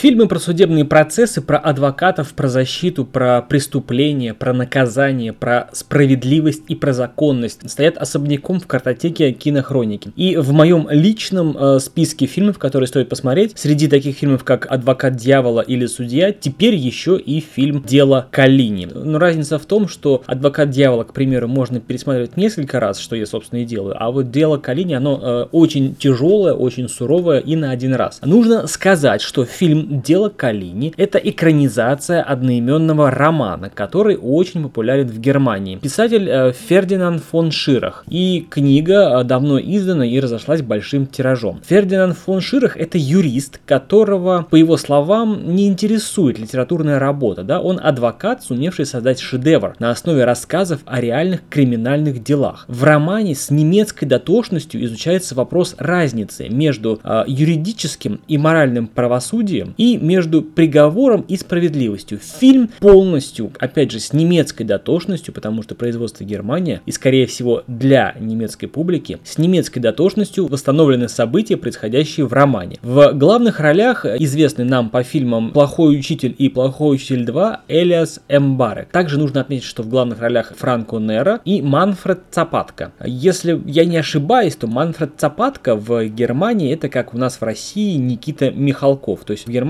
Фильмы про судебные процессы, про адвокатов, про защиту, про преступления, про наказание, про справедливость и про законность стоят особняком в картотеке кинохроники. И в моем личном э, списке фильмов, которые стоит посмотреть, среди таких фильмов, как «Адвокат дьявола» или «Судья», теперь еще и фильм «Дело Калини». Но разница в том, что «Адвокат дьявола», к примеру, можно пересматривать несколько раз, что я, собственно, и делаю, а вот «Дело Калини», оно э, очень тяжелое, очень суровое и на один раз. Нужно сказать, что фильм «Дело Калини» — это экранизация одноименного романа, который очень популярен в Германии. Писатель э, Фердинанд фон Ширах. И книга э, давно издана и разошлась большим тиражом. Фердинанд фон Ширах — это юрист, которого, по его словам, не интересует литературная работа. Да? Он адвокат, сумевший создать шедевр на основе рассказов о реальных криминальных делах. В романе с немецкой дотошностью изучается вопрос разницы между э, юридическим и моральным правосудием и между приговором и справедливостью. Фильм полностью, опять же, с немецкой дотошностью, потому что производство Германия, и скорее всего для немецкой публики, с немецкой дотошностью восстановлены события, происходящие в романе. В главных ролях известный нам по фильмам «Плохой учитель» и «Плохой учитель 2» Элиас Эмбарек. Также нужно отметить, что в главных ролях Франко Нера и Манфред Цапатка. Если я не ошибаюсь, то Манфред Цапатка в Германии это как у нас в России Никита Михалков. То есть в Германии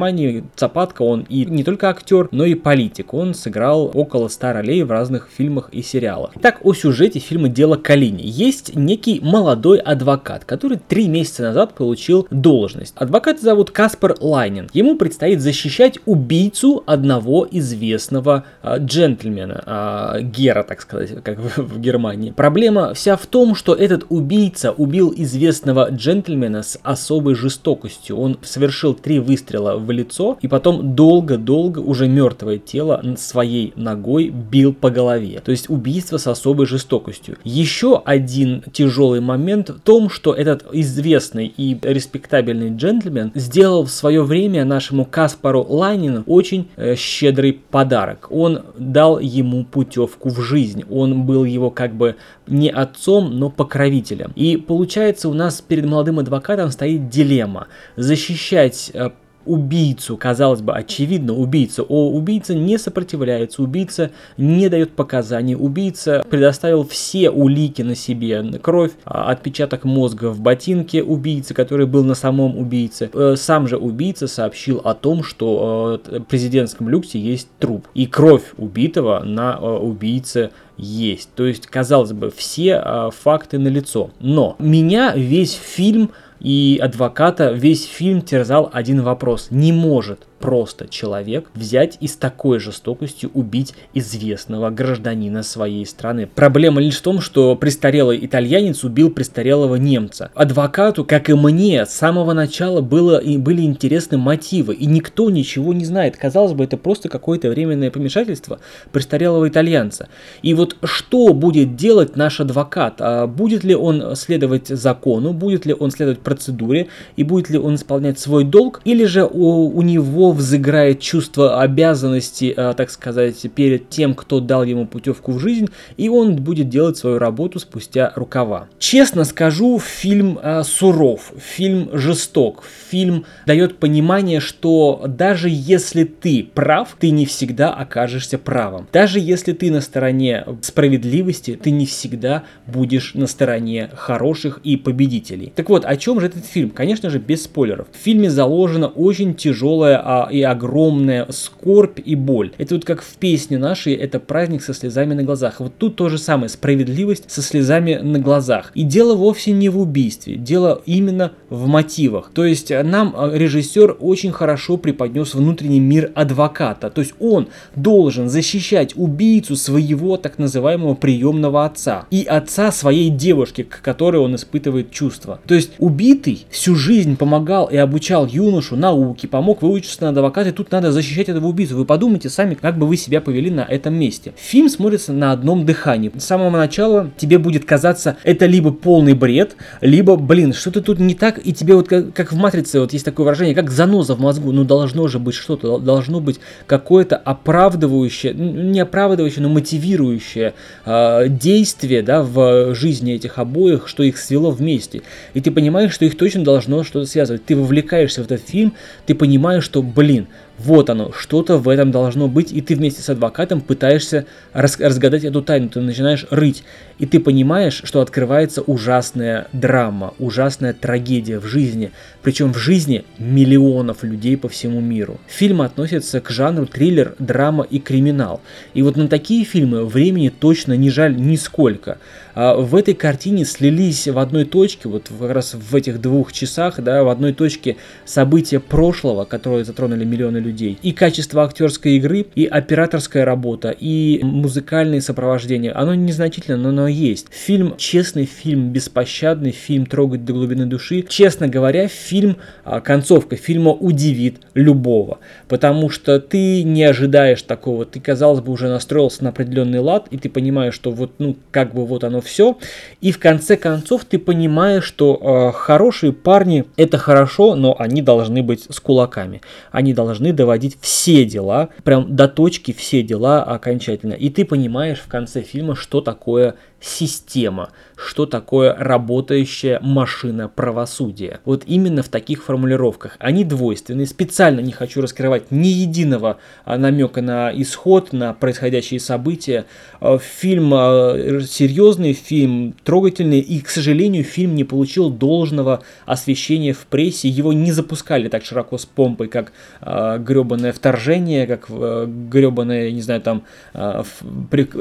Цапатка он и не только актер, но и политик. Он сыграл около 100 ролей в разных фильмах и сериалах. Итак, о сюжете фильма «Дело Калини». Есть некий молодой адвокат, который три месяца назад получил должность. Адвоката зовут Каспар Лайнин. Ему предстоит защищать убийцу одного известного э, джентльмена, э, Гера, так сказать, как в, в Германии. Проблема вся в том, что этот убийца убил известного джентльмена с особой жестокостью. Он совершил три выстрела в лицо и потом долго-долго уже мертвое тело своей ногой бил по голове. То есть убийство с особой жестокостью. Еще один тяжелый момент в том, что этот известный и респектабельный джентльмен сделал в свое время нашему Каспару Лайнину очень э, щедрый подарок. Он дал ему путевку в жизнь. Он был его как бы не отцом, но покровителем. И получается у нас перед молодым адвокатом стоит дилемма. Защищать э, убийцу, казалось бы, очевидно, убийца. О, убийца не сопротивляется, убийца не дает показаний, убийца предоставил все улики на себе, кровь, а, отпечаток мозга в ботинке убийцы, который был на самом убийце. Э, сам же убийца сообщил о том, что э, в президентском люксе есть труп, и кровь убитого на э, убийце есть. То есть, казалось бы, все факты налицо. Но меня весь фильм и адвоката весь фильм терзал один вопрос. Не может просто человек взять и с такой жестокостью убить известного гражданина своей страны. Проблема лишь в том, что престарелый итальянец убил престарелого немца. Адвокату, как и мне, с самого начала было, и были интересны мотивы, и никто ничего не знает. Казалось бы, это просто какое-то временное помешательство престарелого итальянца. И вот что будет делать наш адвокат? А будет ли он следовать закону, будет ли он следовать процедуре, и будет ли он исполнять свой долг, или же у, у него взыграет чувство обязанности, э, так сказать, перед тем, кто дал ему путевку в жизнь, и он будет делать свою работу спустя рукава. Честно скажу, фильм э, суров, фильм жесток, фильм дает понимание, что даже если ты прав, ты не всегда окажешься правым. Даже если ты на стороне справедливости, ты не всегда будешь на стороне хороших и победителей. Так вот, о чем же этот фильм? Конечно же, без спойлеров. В фильме заложена очень тяжелая а, и огромная скорбь и боль. Это вот как в песне нашей, это праздник со слезами на глазах. Вот тут то же самое, справедливость со слезами на глазах. И дело вовсе не в убийстве, дело именно в мотивах. То есть э, нам э, режиссер очень хорошо преподнес внутренний мир адвоката. То есть он должен защищать убийцу своего так называемого приемного отца и отца своей девушки, к которой он испытывает чувства. То есть убитый всю жизнь помогал и обучал юношу науке, помог выучиться на адвоката, и тут надо защищать этого убийцу. Вы подумайте сами, как бы вы себя повели на этом месте. Фильм смотрится на одном дыхании. С самого начала тебе будет казаться, это либо полный бред, либо, блин, что-то тут не так, и тебе вот как, как в «Матрице» вот есть такое выражение, как заноза в мозгу, ну должно же быть что-то, должно быть какое-то оправдывающее, не оправдывающее, но мотивирующее э, действие, да, в жизни этих обоих, что их свело вместе. И ты понимаешь, что их точно должно что-то связывать. Ты вовлекаешься в этот фильм, ты понимаешь, что, блин, вот оно, что-то в этом должно быть, и ты вместе с адвокатом пытаешься рас разгадать эту тайну, ты начинаешь рыть, и ты понимаешь, что открывается ужасная драма, ужасная трагедия в жизни, причем в жизни миллионов людей по всему миру. Фильм относится к жанру триллер, драма и криминал, и вот на такие фильмы времени точно не жаль нисколько. А в этой картине слились в одной точке, вот как раз в этих двух часах, да, в одной точке события прошлого, которые затронули миллионы людей. И качество актерской игры, и операторская работа, и музыкальное сопровождение, оно незначительно, но оно есть. Фильм честный, фильм беспощадный, фильм трогает до глубины души. Честно говоря, фильм, а, концовка фильма удивит любого, потому что ты не ожидаешь такого, ты, казалось бы, уже настроился на определенный лад, и ты понимаешь, что вот, ну, как бы вот оно все, и в конце концов ты понимаешь, что э, хорошие парни это хорошо, но они должны быть с кулаками, они должны доводить все дела, прям до точки все дела окончательно, и ты понимаешь в конце фильма, что такое система, что такое работающая машина правосудия. Вот именно в таких формулировках. Они двойственные. Специально не хочу раскрывать ни единого а, намека на исход, на происходящие события. А, фильм а, серьезный, фильм трогательный, и, к сожалению, фильм не получил должного освещения в прессе. Его не запускали так широко с помпой, как гребаное вторжение, как гребаное, не знаю, там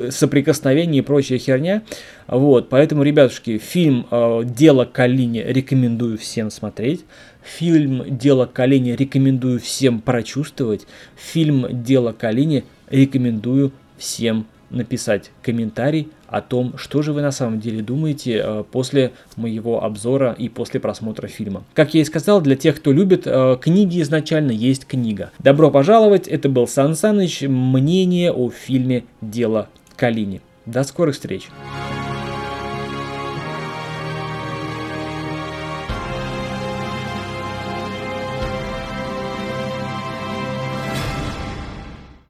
соприкосновение и прочая херня. Вот, поэтому, ребятушки, фильм э, «Дело Калини» рекомендую всем смотреть. Фильм «Дело Калини» рекомендую всем прочувствовать. Фильм «Дело Калини» рекомендую всем написать комментарий о том, что же вы на самом деле думаете э, после моего обзора и после просмотра фильма. Как я и сказал, для тех, кто любит э, книги изначально, есть книга. Добро пожаловать, это был Сан Саныч, мнение о фильме «Дело Калини». До скорых встреч!